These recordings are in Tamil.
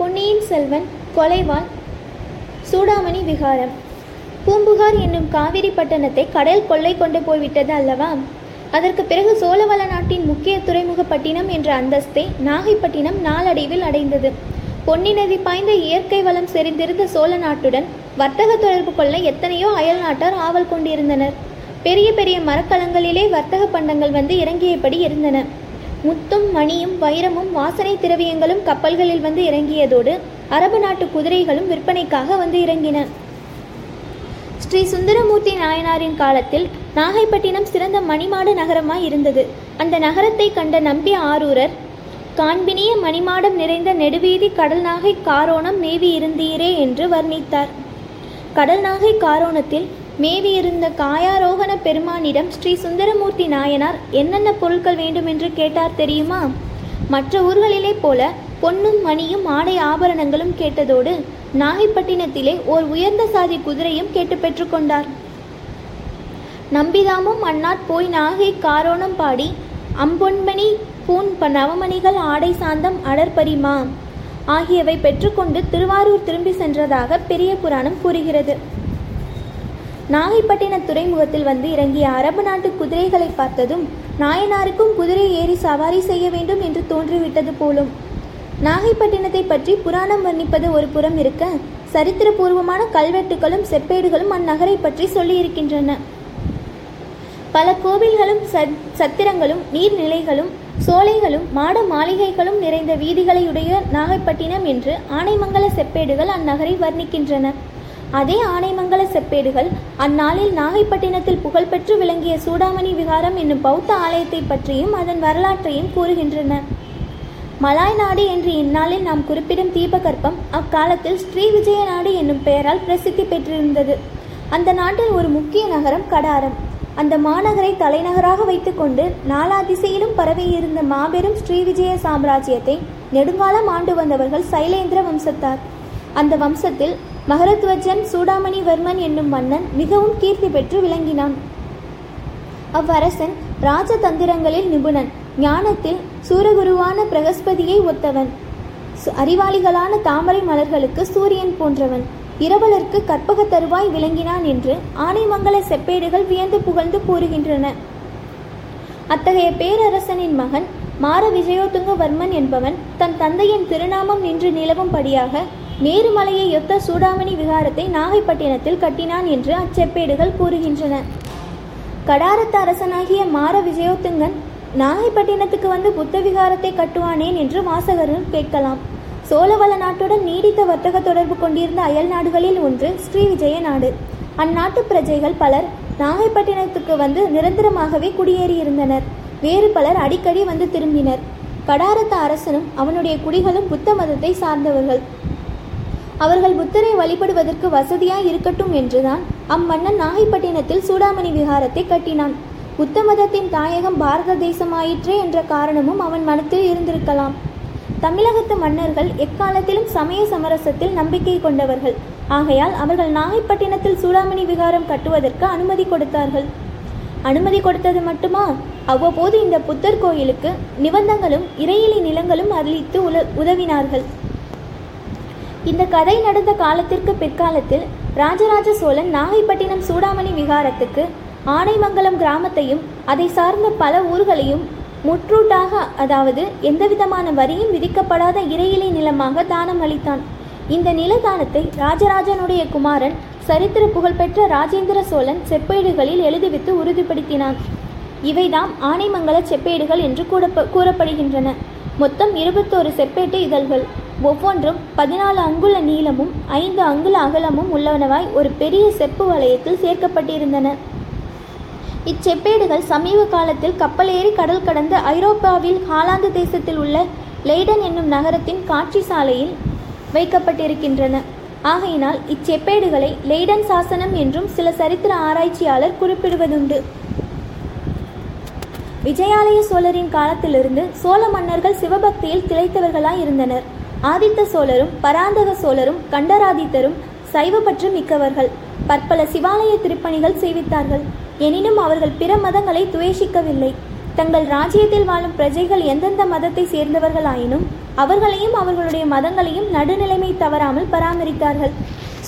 பொன்னியின் செல்வன் கொலைவாள் சூடாமணி விகாரம். பூம்புகார் என்னும் காவிரி பட்டணத்தை கடல் கொள்ளை கொண்டு போய்விட்டது அல்லவா? அதற்கு பிறகு சோழவள நாட்டின் முக்கிய துறைமுக பட்டினம் என்ற அந்தஸ்தை நாகைப்பட்டினம் நாளடைவில் அடைந்தது. பொன்னி நதி பாய்ந்த இயற்கை வளம் செறிந்திருந்த சோழ நாட்டுடன் வர்த்தக தொடர்பு கொள்ள எத்தனையோ அயல் நாட்டார் ஆவல் கொண்டிருந்தனர். பெரிய பெரிய மரக்கலங்களிலே வர்த்தக பண்டங்கள் வந்து இறங்கியபடி இருந்தன. முத்தும் மணியும் வைரமும் வாசனை திரவியங்களும் கப்பல்களில் வந்து இறங்கியதோடு அரபு நாட்டு குதிரைகளும் விற்பனைக்காக வந்து இறங்கின. ஸ்ரீ சுந்தரமூர்த்தி நாயனாரின் காலத்தில் நாகைப்பட்டினம் சிறந்த மணிமாட நகரமாய் இருந்தது. அந்த நகரத்தை கண்ட நம்பிய ஆரூரர் காண்பினிய மணிமாடம் நிறைந்த நெடுவீதி கடல் நாகை காரோணம் மேவி இருந்தீரே என்று வர்ணித்தார். கடல் நாகை காரோணத்தில் மேவி இருந்த காயாரோகண பெருமானிடம் ஸ்ரீ சுந்தரமூர்த்தி நாயனார் என்னென்ன பொருட்கள் வேண்டும் என்று கேட்டார் தெரியுமா? மற்ற ஊர்களிலே போல பொன்னும் மணியும் ஆடை ஆபரணங்களும் கேட்டதோடு நாகைப்பட்டினத்திலே ஓர் உயர்ந்த சாதி குதிரையும் கேட்டு பெற்றுக்கொண்டார் நம்பிதாமும் அண்ணாட் போய் நாகை காரோணம் பாடி அம்பொன்மணி பூன் ப நவமணிகள் ஆடை சாந்தம் அடற்பரிமா ஆகியவை பெற்றுக்கொண்டு திருவாரூர் திரும்பி சென்றதாக பெரிய புராணம் கூறுகிறது. நாகைப்பட்டின துறைமுகத்தில் வந்து இறங்கிய அரபு நாட்டு குதிரைகளை பார்த்ததும் நாயனாருக்கும் குதிரை ஏறி சவாரி செய்ய வேண்டும் என்று தோன்றிவிட்டது போலும். நாகைப்பட்டினத்தை பற்றி புராணம் வர்ணிப்பது ஒரு புறம் இருக்க சரித்திரபூர்வமான கல்வெட்டுகளும் செப்பேடுகளும் அந்நகரை பற்றி சொல்லியிருக்கின்றன. பல கோவில்களும் சத் சத்திரங்களும் நீர்நிலைகளும் சோலைகளும் மாட மாளிகைகளும் நிறைந்த வீதிகளையுடைய நாகைப்பட்டினம் என்று ஆனைமங்கல செப்பேடுகள் அந்நகரை வர்ணிக்கின்றன. அதே ஆனைமங்கல செப்பேடுகள் அந்நாளில் நாகைப்பட்டினத்தில் புகழ்பெற்று விளங்கிய சூடாமணி விகாரம் என்னும் பௌத்த ஆலயத்தை பற்றியும் அதன் வரலாற்றையும் கூறுகின்றன. மலாய் நாடு என்று இந்நாளில் நாம் குறிப்பிடும் தீபகற்பம் அக்காலத்தில் ஸ்ரீ விஜய நாடு என்னும் பெயரால் பிரசித்தி பெற்றிருந்தது. அந்த நாட்டில் ஒரு முக்கிய நகரம் கடாரம். அந்த மாநகரை தலைநகராக வைத்துக்கொண்டு நாலா திசையிலும் பரவியிருந்த மாபெரும் ஸ்ரீவிஜய சாம்ராஜ்யத்தை நெடுங்காலம் ஆண்டு வந்தவர்கள் சைலேந்திர வம்சத்தார். அந்த வம்சத்தில் மகரத்வஜன் சூடாமணிவர்மன் என்னும் மன்னன் மிகவும் கீர்த்தி பெற்று விளங்கினான். அவ்வரசன் ராஜதந்திரங்களில் நிபுணன். ஞானத்தில் சூரகுருவான பிரகஸ்பதியை ஒத்தவன். சு- அறிவாளிகளான தாமரை மலர்களுக்கு சூரியன் போன்றவன். இரவலருக்கு கற்பக தருவாய் விளங்கினான் என்று ஆனைமங்கல செப்பேடுகள் வியந்து புகழ்ந்து கூறுகின்றன. அத்தகைய பேரரசனின் மகன் மார விஜயோதுங்கவர்மன் என்பவன் தன் தந்தையின் திருநாமம் நின்று நிலவும்படியாக நேருமலையை யொத்த சூடாமணி விகாரத்தை நாகைப்பட்டினத்தில் கட்டினான் என்று அச்செப்பேடுகள் கூறுகின்றன. கடாரத்து அரசனாகிய மார விஜயோத்துங்கன் நாகைப்பட்டினத்துக்கு வந்து புத்த விகாரத்தை கட்டுவானேன் என்று வாசகர்கள் கேட்கலாம். சோழவள நாட்டுடன் நீடித்த வர்த்தக தொடர்பு கொண்டிருந்த அயல் நாடுகளில் ஒன்று ஸ்ரீ விஜய நாடு. அந்நாட்டு பிரஜைகள் பலர் நாகைப்பட்டினத்துக்கு வந்து நிரந்தரமாகவே குடியேறியிருந்தனர். வேறு பலர் அடிக்கடி வந்து திரும்பினர். கடாரத்த அரசனும் அவனுடைய குடிகளும் புத்த மதத்தை சார்ந்தவர்கள். அவர்கள் புத்தரை வழிபடுவதற்கு வசதியாய் இருக்கட்டும் என்றுதான் அம்மன்னன் நாகைப்பட்டினத்தில் சூடாமணி விகாரத்தை கட்டினான். புத்த மதத்தின் தாயகம் பாரத தேசமாயிற்றே என்ற காரணமும் அவன் மனத்தில் இருந்திருக்கலாம். தமிழகத்து மன்னர்கள் எக்காலத்திலும் சமய சமரசத்தில் நம்பிக்கை கொண்டவர்கள். ஆகையால் அவர்கள் நாகைப்பட்டினத்தில் சூடாமணி விகாரம் கட்டுவதற்கு அனுமதி கொடுத்தார்கள். அனுமதி கொடுத்தது மட்டுமா? அவ்வப்போது இந்த புத்தர் கோயிலுக்கு நிபந்தங்களும் இறையிலி நிலங்களும் அளித்து உல உதவினார்கள். இந்த கதை நடந்த காலத்திற்கு பிற்காலத்தில் ராஜராஜ சோழன் நாகைப்பட்டினம் சூடாமணி விகாரத்துக்கு ஆனைமங்கலம் கிராமத்தையும் அதை சார்ந்த பல ஊர்களையும் முற்றூட்டாக அதாவது எந்தவிதமான வரியும் விதிக்கப்படாத இறையிலை நிலமாக தானம் அளித்தான். இந்த நிலதானத்தை ராஜராஜனுடைய குமாரன் சரித்திர புகழ்பெற்ற ராஜேந்திர சோழன் செப்பேடுகளில் எழுதிவித்து உறுதிப்படுத்தினான். இவைதாம் ஆனைமங்கல செப்பேடுகள் என்று கூறப்படுகின்றன. மொத்தம் இருபத்தோரு செப்பேட்டு இதழ்கள். ஒவ்வொன்றும் பதினாலு அங்குல நீளமும் ஐந்து அங்குல அகலமும் உள்ளனவாய் ஒரு பெரிய செப்பு வளையத்தில் சேர்க்கப்பட்டிருந்தன. இச்செப்பேடுகள் சமீப காலத்தில் கப்பலேறி கடல் கடந்து ஐரோப்பாவில் ஹாலாந்து தேசத்தில் உள்ள லெய்டன் என்னும் நகரத்தின் காட்சி சாலையில் வைக்கப்பட்டிருக்கின்றன. ஆகையினால் இச்செப்பேடுகளை லெய்டன் சாசனம் என்றும் சில சரித்திர ஆராய்ச்சியாளர் குறிப்பிடுவதுண்டு. விஜயாலய சோழரின் காலத்திலிருந்து சோழ மன்னர்கள் சிவபக்தியில் திளைத்தவர்களாய் இருந்தனர் ஆதித்த சோழரும் பராந்தக சோழரும் கண்டராதித்தரும் சைவப்பற்று மிக்கவர்கள் பற்பல சிவாலய திருப்பணிகள் செய்வித்தார்கள். எனினும் அவர்கள் பிற மதங்களை துவேஷிக்கவில்லை. தங்கள் ராஜ்யத்தில் வாழும் பிரஜைகள் எந்தெந்த மதத்தை சேர்ந்தவர்களாயினும் அவர்களையும் அவர்களுடைய மதங்களையும் நடுநிலைமை தவறாமல் பராமரித்தார்கள்.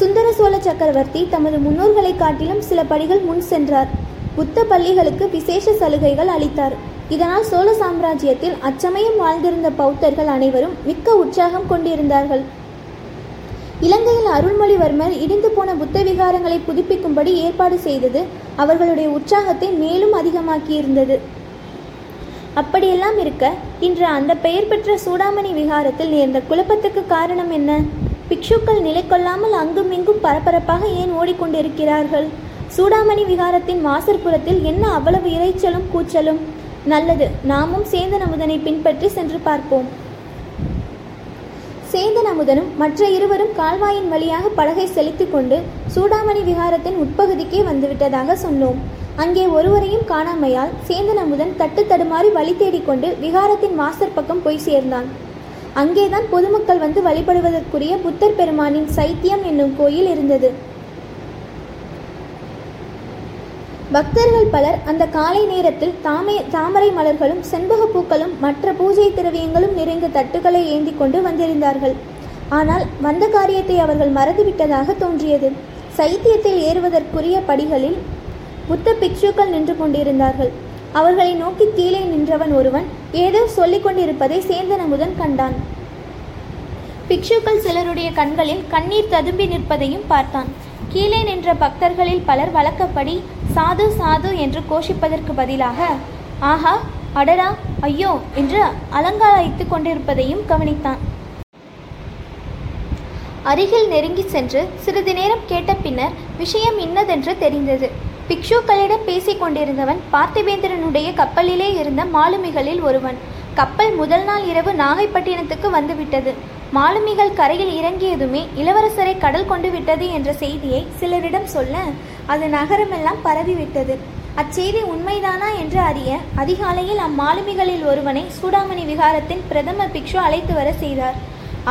சுந்தர சோழ சக்கரவர்த்தி தமது முன்னோர்களை காட்டிலும் சில படிகள் முன் சென்றார். புத்த பள்ளிகளுக்கு விசேஷ சலுகைகள் அளித்தார். இதனால் சோழ சாம்ராஜ்யத்தில் அச்சமயம் வாழ்ந்திருந்த பௌத்தர்கள் அனைவரும் மிக்க உற்சாகம் கொண்டிருந்தார்கள். இலங்கையில் அருள்மொழிவர்மர் இடிந்து போன புத்த விகாரங்களை புதுப்பிக்கும்படி ஏற்பாடு செய்தது அவர்களுடைய உற்சாகத்தை மேலும் அதிகமாக்கியிருந்தது. அப்படியெல்லாம் இருக்க இன்று அந்த பெயர் பெற்ற சூடாமணி விகாரத்தில் நேர்ந்த குழப்பத்துக்கு காரணம் என்ன? பிக்ஷுக்கள் நிலை கொள்ளாமல் அங்கும் இங்கும் பரபரப்பாக ஏன் ஓடிக்கொண்டிருக்கிறார்கள்? சூடாமணி விகாரத்தின் வாசற்புறத்தில் என்ன அவ்வளவு இறைச்சலும் கூச்சலும்? நல்லது. நாமும் சேந்தன் அமுதனை பின்பற்றி சென்று பார்ப்போம். சேந்தன் அமுதனும் மற்ற இருவரும் கால்வாயின் வழியாக படகை செலுத்திக் கொண்டு சூடாமணி விகாரத்தின் உட்பகுதிக்கே வந்துவிட்டதாக சொன்னோம். அங்கே ஒருவரையும் காணாமையால் சேந்தன் அமுதன் தட்டு தடுமாறி வழி தேடிக்கொண்டு விகாரத்தின் வாசற் பக்கம் போய் சேர்ந்தான். அங்கேதான் பொதுமக்கள் வந்து வழிபடுவதற்குரிய புத்தர் பெருமானின் சைத்தியம் என்னும் கோயில் இருந்தது. பக்தர்கள் பலர் அந்த காலை நேரத்தில் தாமை தாமரை மலர்களும் செண்பக பூக்களும் மற்ற பூஜை திரவியங்களும் நிறைந்த தட்டுகளை ஏந்தி கொண்டு வந்திருந்தார்கள். ஆனால் வந்த காரியத்தை அவர்கள் மறந்துவிட்டதாக தோன்றியது. சைத்தியத்தில் ஏறுவதற்குரிய படிகளில் புத்த பிக்ஷுக்கள் நின்று கொண்டிருந்தார்கள். அவர்களை நோக்கி கீழே நின்றவன் ஒருவன் ஏதோ சொல்லிக் கொண்டிருப்பதை சேந்தன் அமுதன் கண்டான். பிக்ஷுக்கள் சிலருடைய கண்களில் கண்ணீர் ததும்பி நிற்பதையும் பார்த்தான். கீழே நின்ற பக்தர்களில் பலர் வழக்கப்படி சாது சாது என்று கோஷிப்பதற்கு பதிலாக ஆஹா அடடா ஐயோ என்று அலங்காரித்துக் கொண்டிருப்பதையும் கவனித்தான். அருகில் நெருங்கி சென்று சிறிது நேரம் கேட்ட பின்னர் விஷயம் இன்னதென்று தெரிந்தது. பிக்ஷுக்களிடம் பேசிக் கொண்டிருந்தவன் பார்த்திபேந்திரனுடைய கப்பலிலே இருந்த மாலுமிகளில் ஒருவன். கப்பல் முதல் நாள் இரவு நாகைப்பட்டினத்துக்கு வந்துவிட்டது. மாலுமிகள் கரையில் இறங்கியதுமே இளவரசரை கடல் கொண்டு விட்டது என்ற செய்தியை சிலரிடம் சொல்ல அது நகரமெல்லாம் பரவிவிட்டது. அச்செய்தி உண்மைதானா என்று அறிய அதிகாலையில் அம்மாலுமிகளில் ஒருவனை சூடாமணி விகாரத்தின் பிரதம பிக்ஷு அழைத்து வர செய்தார்.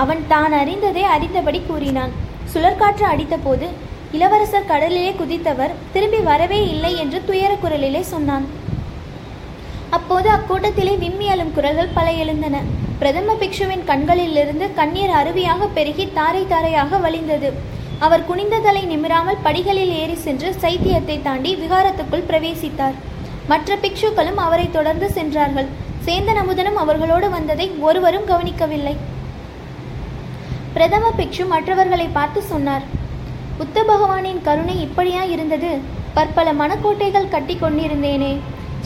அவன் தான் அறிந்ததை அறிந்தபடி கூறினான். சுழற்காற்று அடித்தபோது இளவரசர் கடலிலே குதித்தவர் திரும்பி வரவே இல்லை என்று துயர குரலிலே சொன்னான். அப்போது அக்கூட்டத்திலே விம்மி அழும் குரல்கள் பல எழுந்தன. பிரதம பிக்ஷுவின் கண்களிலிருந்து கண்ணீர் அருவியாக பெருகி தாரை தாரையாக வழிந்தது. அவர் குனிந்த தலை நிமிராமல் படிகளில் ஏறி சென்று சைத்தியத்தை தாண்டி விகாரத்துக்குள் பிரவேசித்தார். மற்ற பிக்ஷுக்களும் அவரை தொடர்ந்து சென்றார்கள். சேந்தன் அமுதனும் அவர்களோடு வந்ததை ஒருவரும் கவனிக்கவில்லை. பிரதம பிக்ஷு மற்றவர்களை பார்த்து சொன்னார் புத்த பகவானின் கருணை இப்படியா இருந்தது? பற்பல மனக்கோட்டைகள் கட்டி கொண்டிருந்தேனே.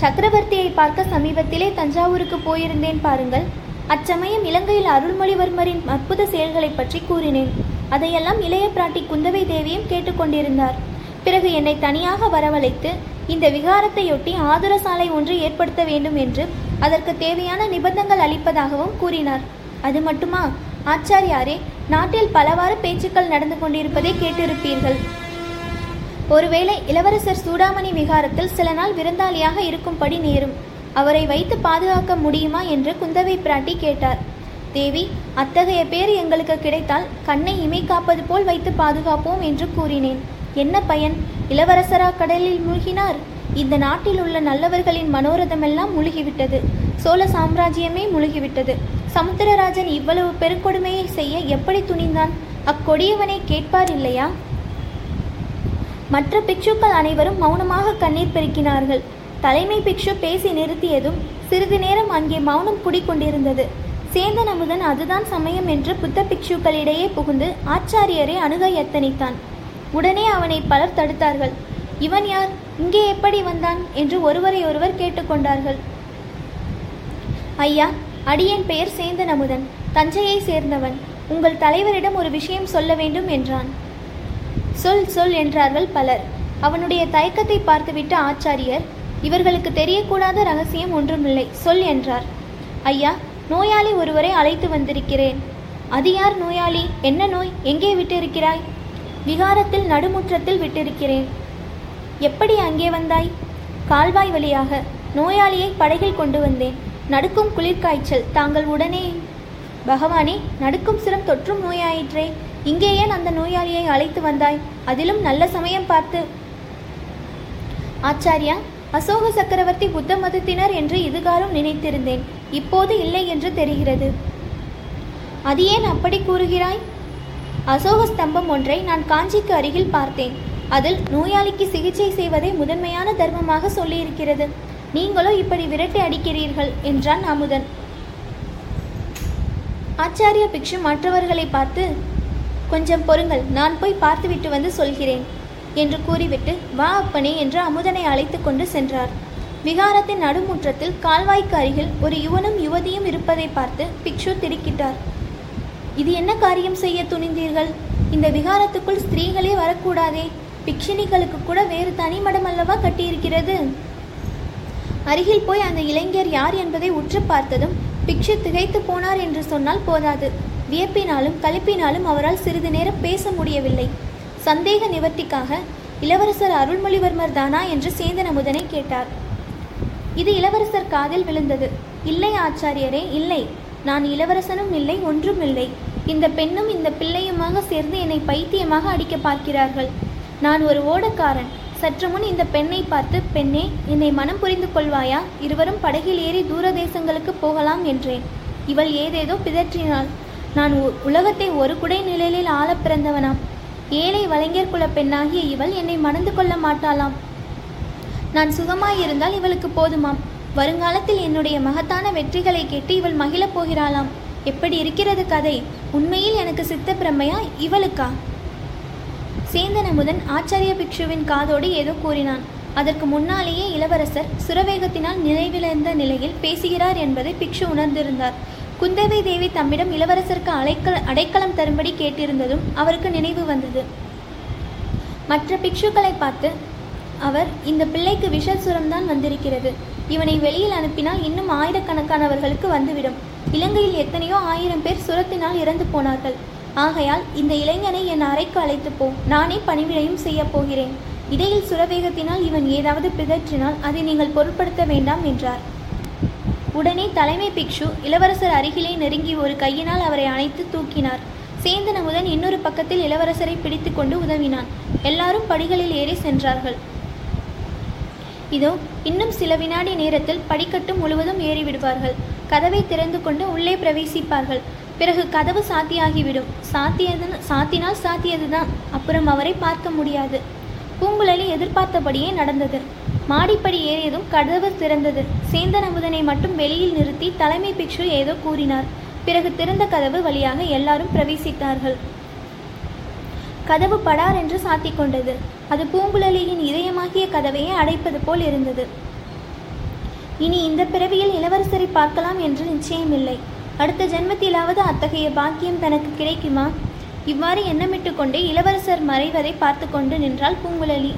சக்கரவர்த்தியை பார்க்க சமீபத்திலே தஞ்சாவூருக்கு போயிருந்தேன் பாருங்கள். அச்சமயம் இலங்கையில் அருள்மொழிவர்மரின் அற்புத செயல்களை பற்றி கூறினேன். அதையெல்லாம் இளைய பிராட்டி குந்தவை தேவியும் கேட்டுக்கொண்டிருந்தார் பிறகு என்னை தனியாக வரவழைத்து இந்த விகாரத்தையொட்டி ஆதுர சாலை ஒன்று ஏற்படுத்த வேண்டும் என்று அதற்கு தேவையான நிபந்தங்கள் அளிப்பதாகவும் கூறினார். அது மட்டுமா? ஆச்சாரியாரே நாட்டில் பலவாறு பேச்சுக்கள் நடந்து கொண்டிருப்பதை கேட்டிருப்பீர்கள். ஒருவேளை இளவரசர் சூடாமணி விகாரத்தில் சில நாள் விருந்தாளியாக இருக்கும்படி நேரும். அவரை வைத்து பாதுகாக்க முடியுமா என்று குந்தவை பிராட்டி கேட்டார். தேவி அத்தகைய பேர் எங்களுக்கு கிடைத்தால் கண்ணை இமை காப்பது போல் வைத்து பாதுகாப்போம் என்று கூறினேன். என்ன பயன்? இளவரசரா கடலில் மூழ்கினார்? இந்த நாட்டில் உள்ள நல்லவர்களின் மனோரதமெல்லாம் முழுகிவிட்டது. சோழ சாம்ராஜ்யமே முழுகிவிட்டது. சமுத்திரராஜன் இவ்வளவு பெருங்கொடுமையை செய்ய எப்படி துணிந்தான்? அக்கொடியவனை கேட்பார் இல்லையா? மற்ற பிக்ஷுக்கள் அனைவரும் மௌனமாக கண்ணீர் பெருக்கினார்கள். தலைமை பிக்ஷு பேசி நிறுத்தியதும் சிறிது நேரம் அங்கே மௌனம் குடிக்கொண்டிருந்தது. சேந்தன் அமுதன் அதுதான் சமயம் என்று புத்த பிக்ஷுக்களிடையே புகுந்து ஆச்சாரியரை அணுக எத்தனித்தான். உடனே அவனை பலர் தடுத்தார்கள். இவன் யார்? இங்கே எப்படி வந்தான்? என்று ஒருவரை ஒருவர் கேட்டுக்கொண்டார்கள். ஐயா அடியன் பெயர் சேந்தன் அமுதன். தஞ்சையை சேர்ந்தவன். உங்கள் தலைவரிடம் ஒரு விஷயம் சொல்ல வேண்டும் என்றான். சொல் சொல் என்றார்கள் பலர். அவனுடைய தயக்கத்தை பார்த்துவிட்ட ஆச்சாரியர் இவர்களுக்கு தெரியக்கூடாத ரகசியம் ஒன்றுமில்லை சொல் என்றார். ஐயா நோயாளி ஒருவரை அழைத்து வந்திருக்கிறேன். அது யார் நோயாளி? என்ன நோய்? எங்கே விட்டிருக்கிறாய்? விகாரத்தில் நடுமுற்றத்தில் விட்டிருக்கிறேன். எப்படி அங்கே வந்தாய்? கால்வாய் வழியாக நோயாளியை படகில் கொண்டு வந்தேன். நடுக்கும் குளிர்காய்ச்சல். தாங்கள் உடனே பகவானே நடுக்கும் சிரம் தொற்றும் நோயாயிற்றே. இங்கே ஏன் அந்த நோயாளியை அழைத்து வந்தாய்? அதிலும் நல்ல சமயம் பார்த்து. ஆச்சாரியா அசோக சக்கரவர்த்தி புத்த மதத்தினர் என்று இதுகாலம் நினைத்திருந்தேன். இப்போது இல்லை என்று தெரிகிறது. அது ஏன் அப்படி கூறுகிறாய்? அசோக ஸ்தம்பம் ஒன்றை நான் காஞ்சிக்கு அருகில் பார்த்தேன். அதில் நோயாளிக்கு சிகிச்சை செய்வதை முதன்மையான தர்மமாக சொல்லியிருக்கிறது. நீங்களோ இப்படி விரட்டி அடிக்கிறீர்கள் என்றான் அமுதன் ஆச்சாரிய பிக்ஷு மற்றவர்களை பார்த்து கொஞ்சம் பொறுங்கள் நான் போய் பார்த்துவிட்டு வந்து சொல்கிறேன் என்று கூறிவிட்டு வா அப்பனே என்று அமுதனை அழைத்து கொண்டு சென்றார். விகாரத்தின் நடுமுற்றத்தில் கால்வாய்க்கு அருகில் ஒரு யுவனும் யுவதியும் இருப்பதை பார்த்து பிக்ஷு திடுக்கிட்டார். இது என்ன காரியம் செய்ய துணிந்தீர்கள்? இந்த விகாரத்துக்குள் ஸ்திரீகளே வரக்கூடாதே. பிக்ஷினிகளுக்கு கூட வேறு தனிமடம் அல்லவா கட்டியிருக்கிறது? அருகில் போய் அந்த இளைஞர் யார் என்பதை உற்று பார்த்ததும் பிக்ஷு திகைத்து போனார் என்று சொன்னால் போதாது. வியப்பினாலும் கலிப்பினாலும் அவரால் சிறிது நேரம் பேச முடியவில்லை. சந்தேக நிவர்த்திக்காக இளவரசர் அருள்மொழிவர்மர் தானா என்று சேந்தன் அமுதனை கேட்டார். இது இளவரசர் காதில் விழுந்தது. இல்லை ஆச்சாரியரே இல்லை. நான் இளவரசனும் இல்லை ஒன்றும் இல்லை. இந்த பெண்ணும் இந்த பிள்ளையுமாக சேர்ந்து என்னை பைத்தியமாக அடிக்க பார்க்கிறார்கள். நான் ஒரு ஓடக்காரன். சற்று முன் இந்த பெண்ணை பார்த்து பெண்ணே என்னை மனம் புரிந்து கொள்வாயா? இருவரும் படகில் ஏறி தூர தேசங்களுக்கு போகலாம் என்றேன். இவள் ஏதேதோ பிதற்றினாள். நான் உலகத்தை ஒரு குடை நிழலில் ஆளப் பிறந்தவனாம். ஏழை வலைஞர் குல பெண்ணாகிய இவள் என்னை மணந்து கொள்ள மாட்டாளாம். நான் சுகமாயிருந்தால் இவளுக்கு போதுமாம். வருங்காலத்தில் என்னுடைய மகத்தான வெற்றிகளை கேட்டு இவள் மகிழப் போகிறாளாம். எப்படி இருக்கிறது கதை? உண்மையில் எனக்கு சித்த பிரம்மையா இவளுக்கா? சேந்தன் அமுதன் ஆச்சாரிய பிக்ஷுவின் காதோடு ஏதோ கூறினான். அதற்கு முன்னாலேயே இளவரசர் சுரவேகத்தினால் நினைவிழந்த நிலையில் பேசுகிறார் என்பதை பிக்ஷு உணர்ந்திருந்தார். குந்தவை தேவி தம்மிடம் இளவரசருக்கு அடைக்கல அடைக்கலம் தரும்படி கேட்டிருந்ததும் அவருக்கு நினைவு வந்தது. மற்ற பிக்ஷுக்களை பார்த்து அவர் இந்த பிள்ளைக்கு விஷசுரம்தான் வந்திருக்கிறது. இவனை வெளியில் அனுப்பினால் இன்னும் ஆயிரக்கணக்கானவர்களுக்கு வந்துவிடும். இலங்கையில் எத்தனையோ ஆயிரம் பேர் சுரத்தினால் இறந்து போனார்கள். ஆகையால் இந்த இளைஞனை என் அறைக்கு அழைத்து போ. நானே பணிவிடையும் செய்யப் போகிறேன். இடையில் சுரவேகத்தினால் இவன் ஏதாவது பிதற்றினால் அதை நீங்கள் பொருட்படுத்த வேண்டாம் என்றார். உடனே தலைமை பிக்ஷு இளவரசர் அருகிலே நெருங்கி ஒரு கையினால் அவரை அணைத்து தூக்கினார். சேந்தன் அமுதன் இன்னொரு பக்கத்தில் இளவரசரை பிடித்துக்கொண்டு உதவினான். எல்லாரும் படிகளில் ஏறி சென்றார்கள். இதோ இன்னும் சில வினாடி நேரத்தில் படிக்கட்டு முழுவதும் ஏறிவிடுவார்கள். கதவை திறந்து கொண்டு உள்ளே பிரவேசிப்பார்கள். பிறகு கதவு சாத்தியாகிவிடும். சாத்தியது சாத்தினால் சாத்தியதுதான். அப்புறம் அவரை பார்க்க முடியாது. பூங்குழலி எதிர்பார்த்தபடியே நடந்தது. மாடிப்படி ஏறியதும் கதவு திறந்தது. சேந்தன் அமுதனை மட்டும் வெளியில் நிறுத்தி தலைமை பிக்ஷு ஏதோ கூறினார். பிறகு திறந்த கதவு வழியாக எல்லாரும் பிரவேசித்தார்கள். கதவு படார் என்று சாத்திக் கொண்டது. அது பூங்குழலியின் இதயமாகிய கதவையே அடைப்பது போல் இருந்தது. இனி இந்த பிறவியில் இளவரசரை பார்க்கலாம் என்று நிச்சயமில்லை. அடுத்த ஜென்மத்திலாவது அத்தகைய பாக்கியம் தனக்கு கிடைக்குமா? இவ்வாறு எண்ணமிட்டு கொண்டே இளவரசர் மறைவதை பார்த்து கொண்டு நின்றாள் பூங்குழலி.